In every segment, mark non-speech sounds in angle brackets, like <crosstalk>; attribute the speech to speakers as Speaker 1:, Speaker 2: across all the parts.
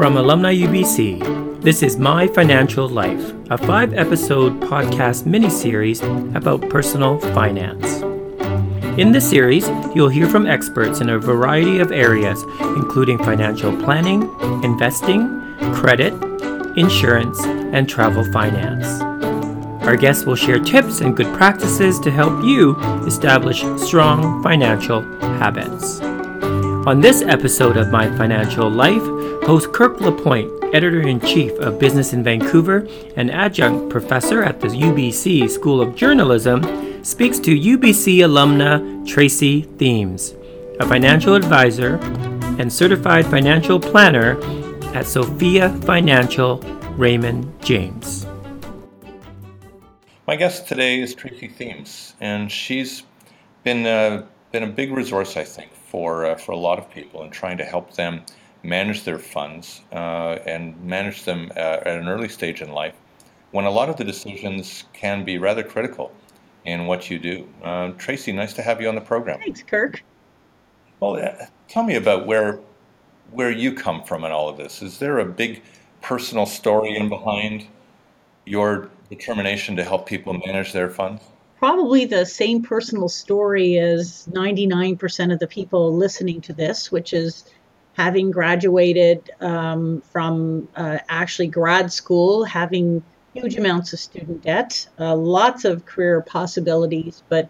Speaker 1: From Alumni UBC, this is My Financial Life, a five episode podcast mini series about personal finance. In this series, you'll hear from experts in a variety of areas, including financial planning, investing, credit, insurance, and travel finance. Our guests will share tips and good practices to help you establish strong financial habits. On this episode of My Financial Life, host Kirk Lapointe, editor in chief of Business in Vancouver and adjunct professor at the UBC School of Journalism, speaks to UBC alumna Tracy Theemes, a financial advisor and certified financial planner at Sophia Financial Raymond James.
Speaker 2: My guest today is Tracy Theemes, and she's been uh, been a big resource, I think, for uh, for a lot of people in trying to help them manage their funds uh, and manage them uh, at an early stage in life, when a lot of the decisions can be rather critical in what you do. Uh, Tracy, nice to have you on the program.
Speaker 3: Thanks, Kirk.
Speaker 2: Well, uh, tell me about where where you come from in all of this. Is there a big personal story in behind your determination to help people manage their funds?
Speaker 3: probably the same personal story as 99% of the people listening to this, which is having graduated um, from uh, actually grad school, having huge amounts of student debt, uh, lots of career possibilities, but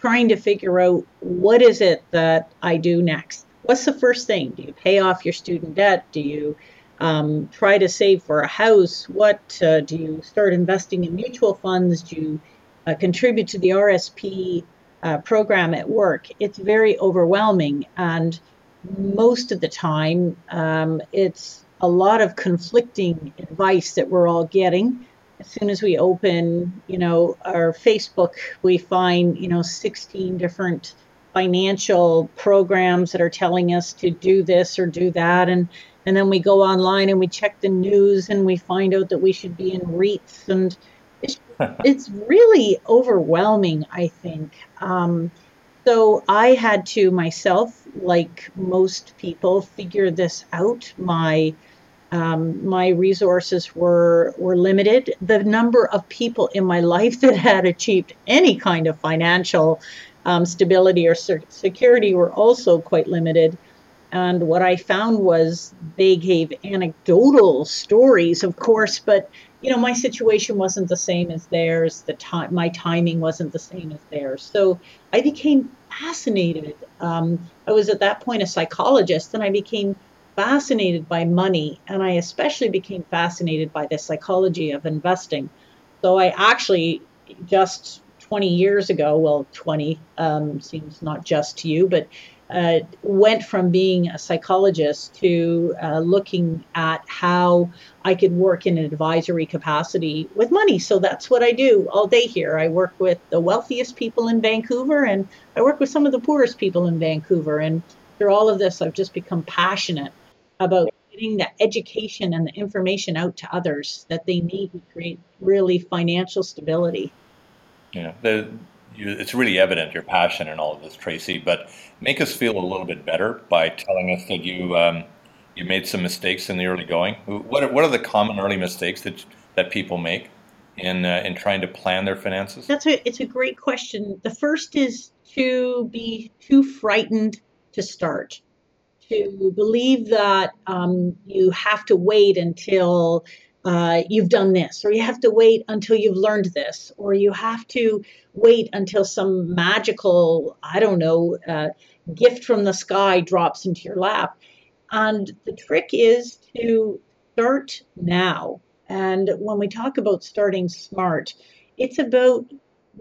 Speaker 3: trying to figure out what is it that I do next. What's the first thing? Do you pay off your student debt? Do you um, try to save for a house? What uh, do you start investing in mutual funds? Do you uh, contribute to the RSP uh, program at work, it's very overwhelming. And most of the time, um, it's a lot of conflicting advice that we're all getting. As soon as we open, you know, our Facebook, we find, you know, 16 different financial programs that are telling us to do this or do that. And and then we go online and we check the news and we find out that we should be in REITs and <laughs> it's really overwhelming, I think. Um, so I had to myself, like most people, figure this out. My um, my resources were were limited. The number of people in my life <laughs> that had achieved any kind of financial um, stability or security were also quite limited. And what I found was they gave anecdotal stories, of course, but you know, my situation wasn't the same as theirs. The time, my timing wasn't the same as theirs. So I became fascinated. Um, I was at that point a psychologist, and I became fascinated by money, and I especially became fascinated by the psychology of investing. So I actually just 20 years ago, well, 20 um, seems not just to you, but uh, went from being a psychologist to uh, looking at how I could work in an advisory capacity with money. So that's what I do all day here. I work with the wealthiest people in Vancouver and I work with some of the poorest people in Vancouver. And through all of this, I've just become passionate about getting the education and the information out to others that they need to create really financial stability.
Speaker 2: Yeah, the, you, it's really evident your passion in all of this, Tracy. But make us feel a little bit better by telling us that you um, you made some mistakes in the early going. What are, what are the common early mistakes that that people make in uh, in trying to plan their finances?
Speaker 3: That's a it's a great question. The first is to be too frightened to start, to believe that um, you have to wait until uh, you've done this, or you have to wait until you've learned this, or you have to wait until some magical, I don't know, uh, gift from the sky drops into your lap. And the trick is to start now. And when we talk about starting smart, it's about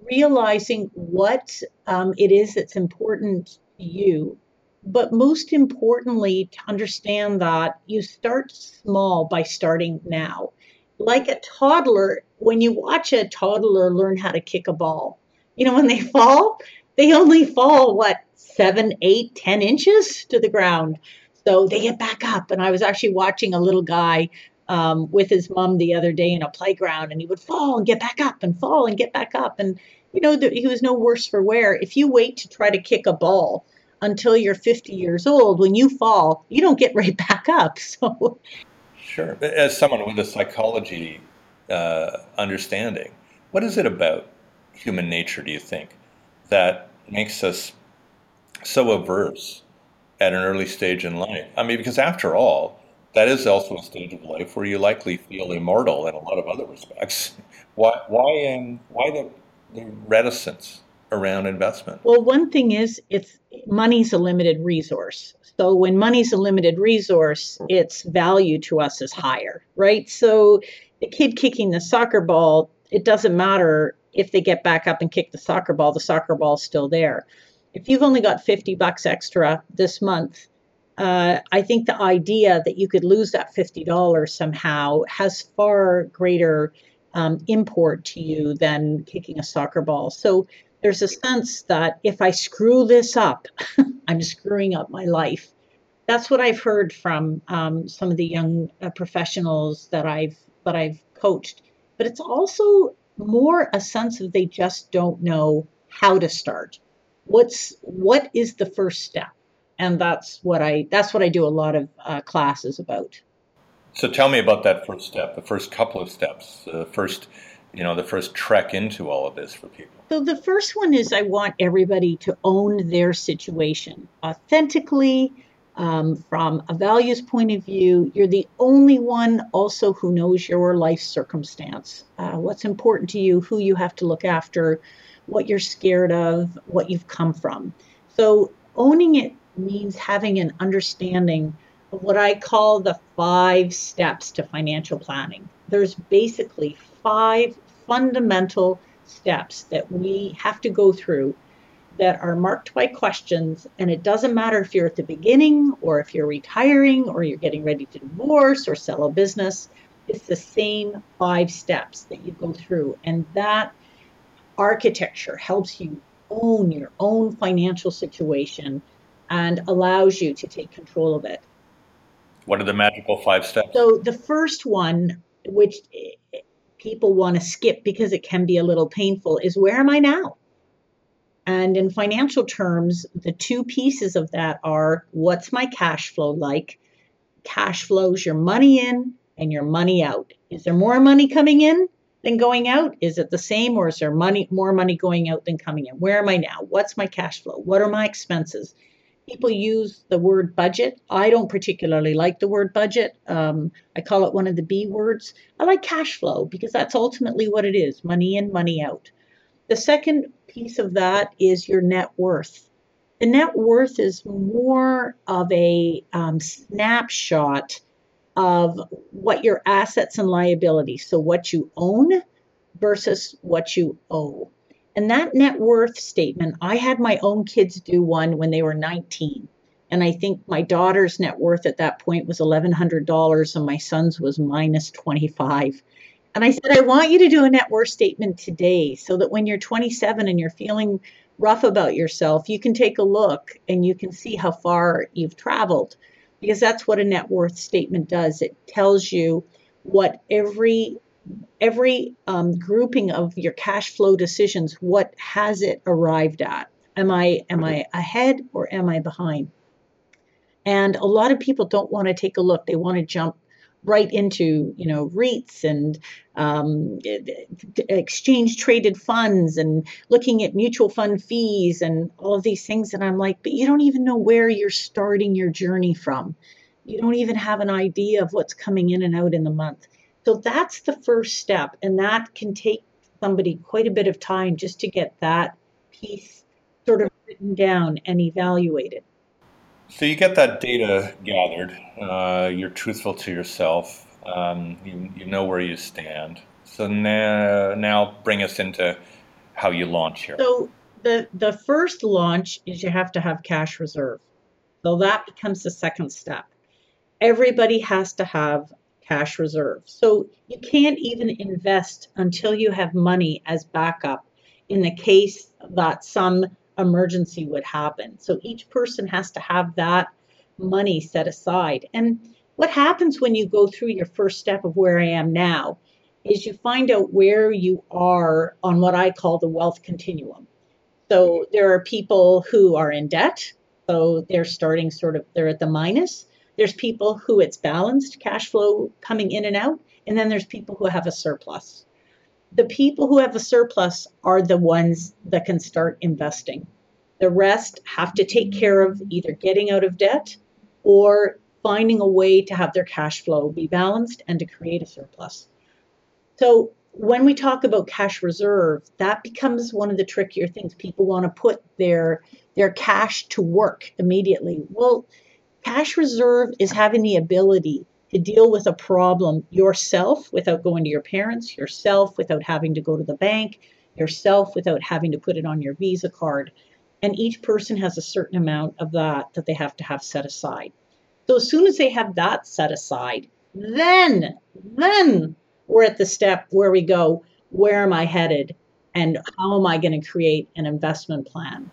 Speaker 3: realizing what um, it is that's important to you but most importantly, to understand that you start small by starting now. Like a toddler, when you watch a toddler learn how to kick a ball, you know, when they <laughs> fall, they only fall, what, seven, eight, ten inches to the ground. So they get back up. And I was actually watching a little guy um, with his mom the other day in a playground, and he would fall and get back up and fall and get back up. And, you know, he was no worse for wear. If you wait to try to kick a ball, until you're 50 years old. When you fall, you don't get right <laughs> back up. So
Speaker 2: Sure. As someone with a psychology uh, understanding, what is it about human nature, do you think, that makes us so averse at an early stage in life? I mean, because after all, that is also a stage of life where you likely feel immortal in a lot of other respects. <laughs> Why, why, um, why the, the reticence around investment?
Speaker 3: Well, one thing is it's money's a limited resource. So when money's a limited resource, its value to us is higher, right? So the kid kicking the soccer ball, it doesn't matter if they get back up and kick the soccer ball, the soccer ball's still there. If you've only got 50 bucks extra this month, uh, I think the idea that you could lose that $50 somehow has far greater um, import to you than kicking a soccer ball. So there's a sense that if I screw this up, <laughs> I'm screwing up my life. That's what I've heard from um, some of the young uh, professionals that I've that I've coached. But it's also more a sense of they just don't know how to start. What's what is the first step? And that's what I that's what I do a lot of uh, classes about.
Speaker 2: So tell me about that first step, the first couple of steps, the first you know the first trek into all of this for people?
Speaker 3: So the first one is I want everybody to own their situation authentically. Um, from a values point of view, you're the only one also who knows your life circumstance, uh, what's important to you, who you have to look after, what you're scared of, what you've come from. So owning it means having an understanding of what I call the five steps to financial planning. There's basically five fundamental steps that we have to go through that are marked by questions. And it doesn't matter if you're at the beginning or if you're retiring or you're getting ready to divorce or sell a business. It's the same five steps that you go through. And that architecture helps you own your own financial situation and allows you to take control of it.
Speaker 2: What are the magical five steps?
Speaker 3: So, the first one, which people want to skip because it can be a little painful is where am I now? And in financial terms, the two pieces of that are what's my cash flow like? Cash flows your money in and your money out. Is there more money coming in than going out? Is it the same or is there money more money going out than coming in? Where am I now? What's my cash flow? What are my expenses? People use the word budget. I don't particularly like the word budget. Um, I call it one of the B words. I like cash flow because that's ultimately what it is money in, money out. The second piece of that is your net worth. The net worth is more of a um, snapshot of what your assets and liabilities, so what you own versus what you owe. And that net worth statement, I had my own kids do one when they were 19. And I think my daughter's net worth at that point was $1,100 and my son's was minus 25. And I said, I want you to do a net worth statement today so that when you're 27 and you're feeling rough about yourself, you can take a look and you can see how far you've traveled. Because that's what a net worth statement does. It tells you what every every um, grouping of your cash flow decisions, what has it arrived at? Am I am I ahead or am I behind? And a lot of people don't want to take a look. They want to jump right into you know REITs and um, exchange traded funds and looking at mutual fund fees and all of these things. And I'm like, but you don't even know where you're starting your journey from. You don't even have an idea of what's coming in and out in the month. So that's the first step, and that can take somebody quite a bit of time just to get that piece sort of written down and evaluated.
Speaker 2: So you get that data gathered, uh, you're truthful to yourself, um, you, you know where you stand. So now, now bring us into how you launch here.
Speaker 3: So the, the first launch is you have to have cash reserve. So that becomes the second step. Everybody has to have cash reserve. So you can't even invest until you have money as backup in the case that some emergency would happen. So each person has to have that money set aside. And what happens when you go through your first step of where I am now is you find out where you are on what I call the wealth continuum. So there are people who are in debt, so they're starting sort of they're at the minus There's people who it's balanced cash flow coming in and out, and then there's people who have a surplus. The people who have a surplus are the ones that can start investing. The rest have to take care of either getting out of debt or finding a way to have their cash flow be balanced and to create a surplus. So when we talk about cash reserve, that becomes one of the trickier things. People want to put their their cash to work immediately. Well, cash reserve is having the ability to deal with a problem yourself without going to your parents, yourself without having to go to the bank, yourself without having to put it on your Visa card. And each person has a certain amount of that that they have to have set aside. So as soon as they have that set aside, then, then we're at the step where we go, where am I headed? And how am I going to create an investment plan?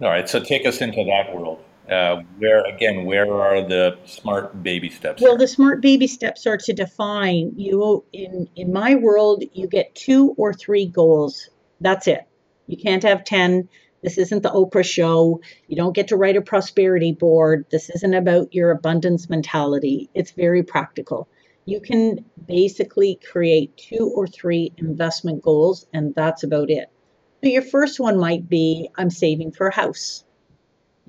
Speaker 2: All right, so take us into that world. Uh, where again, where are the smart baby steps?
Speaker 3: Well, the smart baby steps are to define you in in my world. You get two or three goals. That's it. You can't have ten. This isn't the Oprah show. You don't get to write a prosperity board. This isn't about your abundance mentality. It's very practical you can basically create two or three investment goals, and that's about it. So, your first one might be I'm saving for a house.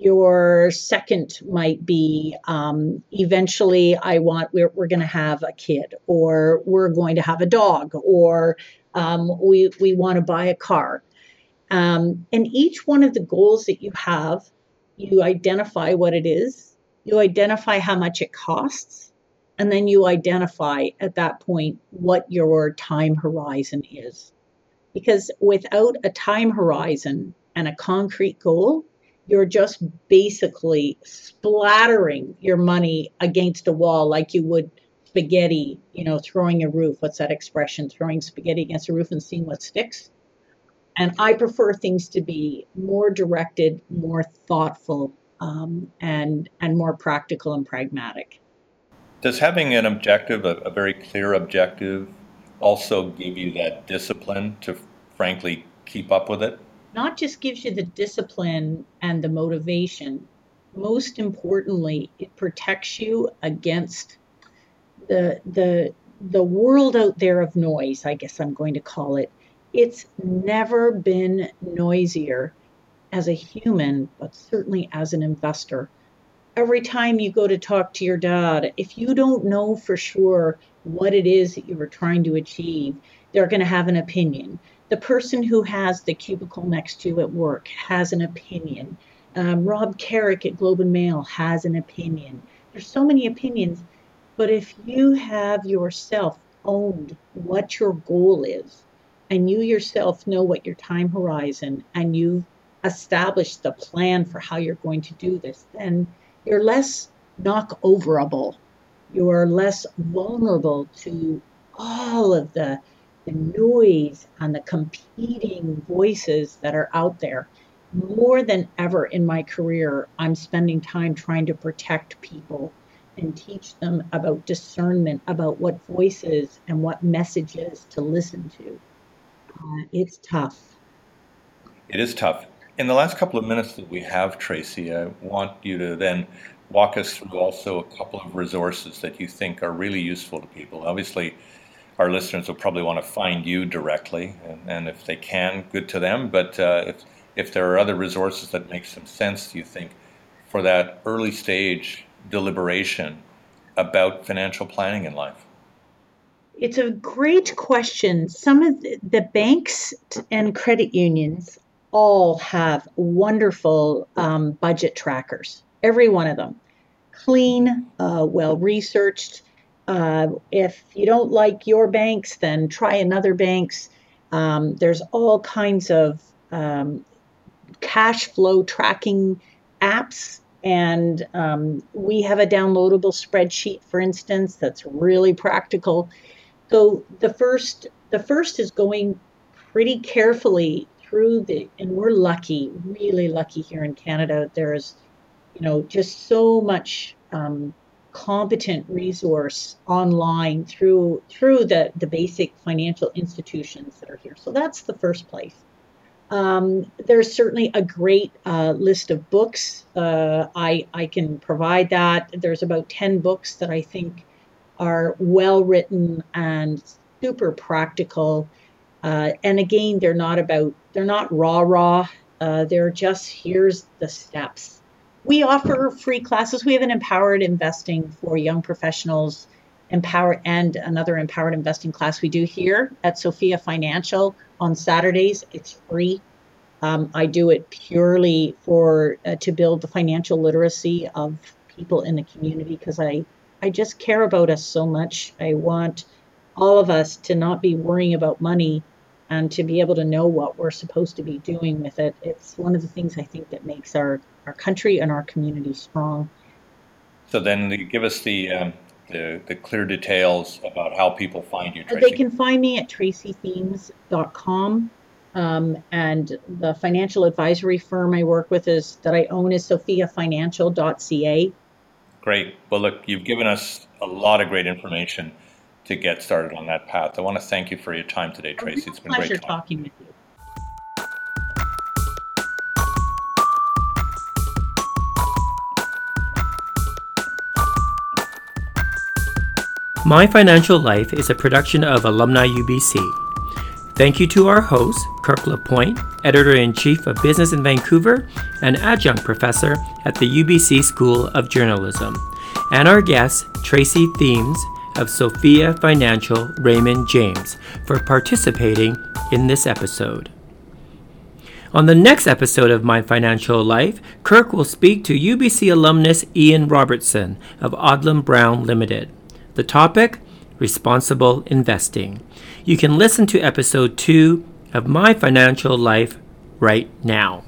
Speaker 3: Your second might be um, eventually I want, we're, we're going to have a kid, or we're going to have a dog, or um, we, we want to buy a car. Um, and each one of the goals that you have, you identify what it is, you identify how much it costs, and then you identify at that point what your time horizon is. Because without a time horizon and a concrete goal, you're just basically splattering your money against a wall like you would spaghetti, you know, throwing a roof. What's that expression? Throwing spaghetti against a roof and seeing what sticks. And I prefer things to be more directed, more thoughtful, um, and and more practical and pragmatic.
Speaker 2: Does having an objective, a, a very clear objective, also give you that discipline to frankly keep up with it?
Speaker 3: Not just gives you the discipline and the motivation, most importantly, it protects you against the the the world out there of noise, I guess I'm going to call it. It's never been noisier as a human, but certainly as an investor every time you go to talk to your dad, if you don't know for sure what it is that you were trying to achieve, they're going to have an opinion. The person who has the cubicle next to you at work has an opinion. Um, Rob Carrick at Globe and Mail has an opinion. There's so many opinions, but if you have yourself owned what your goal is, and you yourself know what your time horizon, and you've established the plan for how you're going to do this, then you're less knock overable. You're less vulnerable to all of the, the noise and the competing voices that are out there. More than ever in my career, I'm spending time trying to protect people and teach them about discernment, about what voices and what messages to listen to. Uh, it's tough.
Speaker 2: It is tough. In the last couple of minutes that we have, Tracy, I want you to then walk us through also a couple of resources that you think are really useful to people. Obviously, our listeners will probably want to find you directly, and, and if they can, good to them. But uh, if, if there are other resources that make some sense, do you think, for that early stage deliberation about financial planning in life?
Speaker 3: It's a great question. Some of the, banks and credit unions all have wonderful um, budget trackers, every one of them. Clean, uh, well researched. Uh, if you don't like your banks, then try another bank's. Um, there's all kinds of um, cash flow tracking apps, and um, we have a downloadable spreadsheet, for instance, that's really practical. So the first, the first is going pretty carefully through the, and we're lucky, really lucky here in Canada. There's, you know, just so much um, competent resource online through through the the basic financial institutions that are here. So that's the first place. Um, there's certainly a great uh, list of books. Uh, I, I can provide that. There's about 10 books that I think are well written and super practical. Uh, and again, they're not about, they're not raw, raw. Uh, they're just here's the steps. We offer free classes. We have an empowered investing for young professionals, empower and another empowered investing class we do here at Sophia Financial on Saturdays. It's free. Um, I do it purely for uh, to build the financial literacy of people in the community because I I just care about us so much. I want all of us to not be worrying about money and to be able to know what we're supposed to be doing with it. It's one of the things I think that makes our, our country and our community strong.
Speaker 2: So then give us the, um, the, the clear details about how people find you, Tracy.
Speaker 3: They can find me at tracytheemes.com. Um, and the financial advisory firm I work with is that I own is sophiafinancial.ca.
Speaker 2: Great. Well, look, you've given us a lot of great information to get started on that path. I want to thank you for your time today, Tracy.
Speaker 3: It's been pleasure
Speaker 2: great
Speaker 3: talking with you.
Speaker 1: My Financial Life is a production of Alumni UBC. Thank you to our host, Kirk LaPointe, editor in chief of business in Vancouver and adjunct professor at the UBC School of Journalism, and our guest, Tracy Theemes of Sophia Financial Raymond James, for participating in this episode. On the next episode of My Financial Life, Kirk will speak to UBC alumnus Ian Robertson of Odlum Brown Limited. The topic Responsible Investing. You can listen to episode 2 of My Financial Life right now.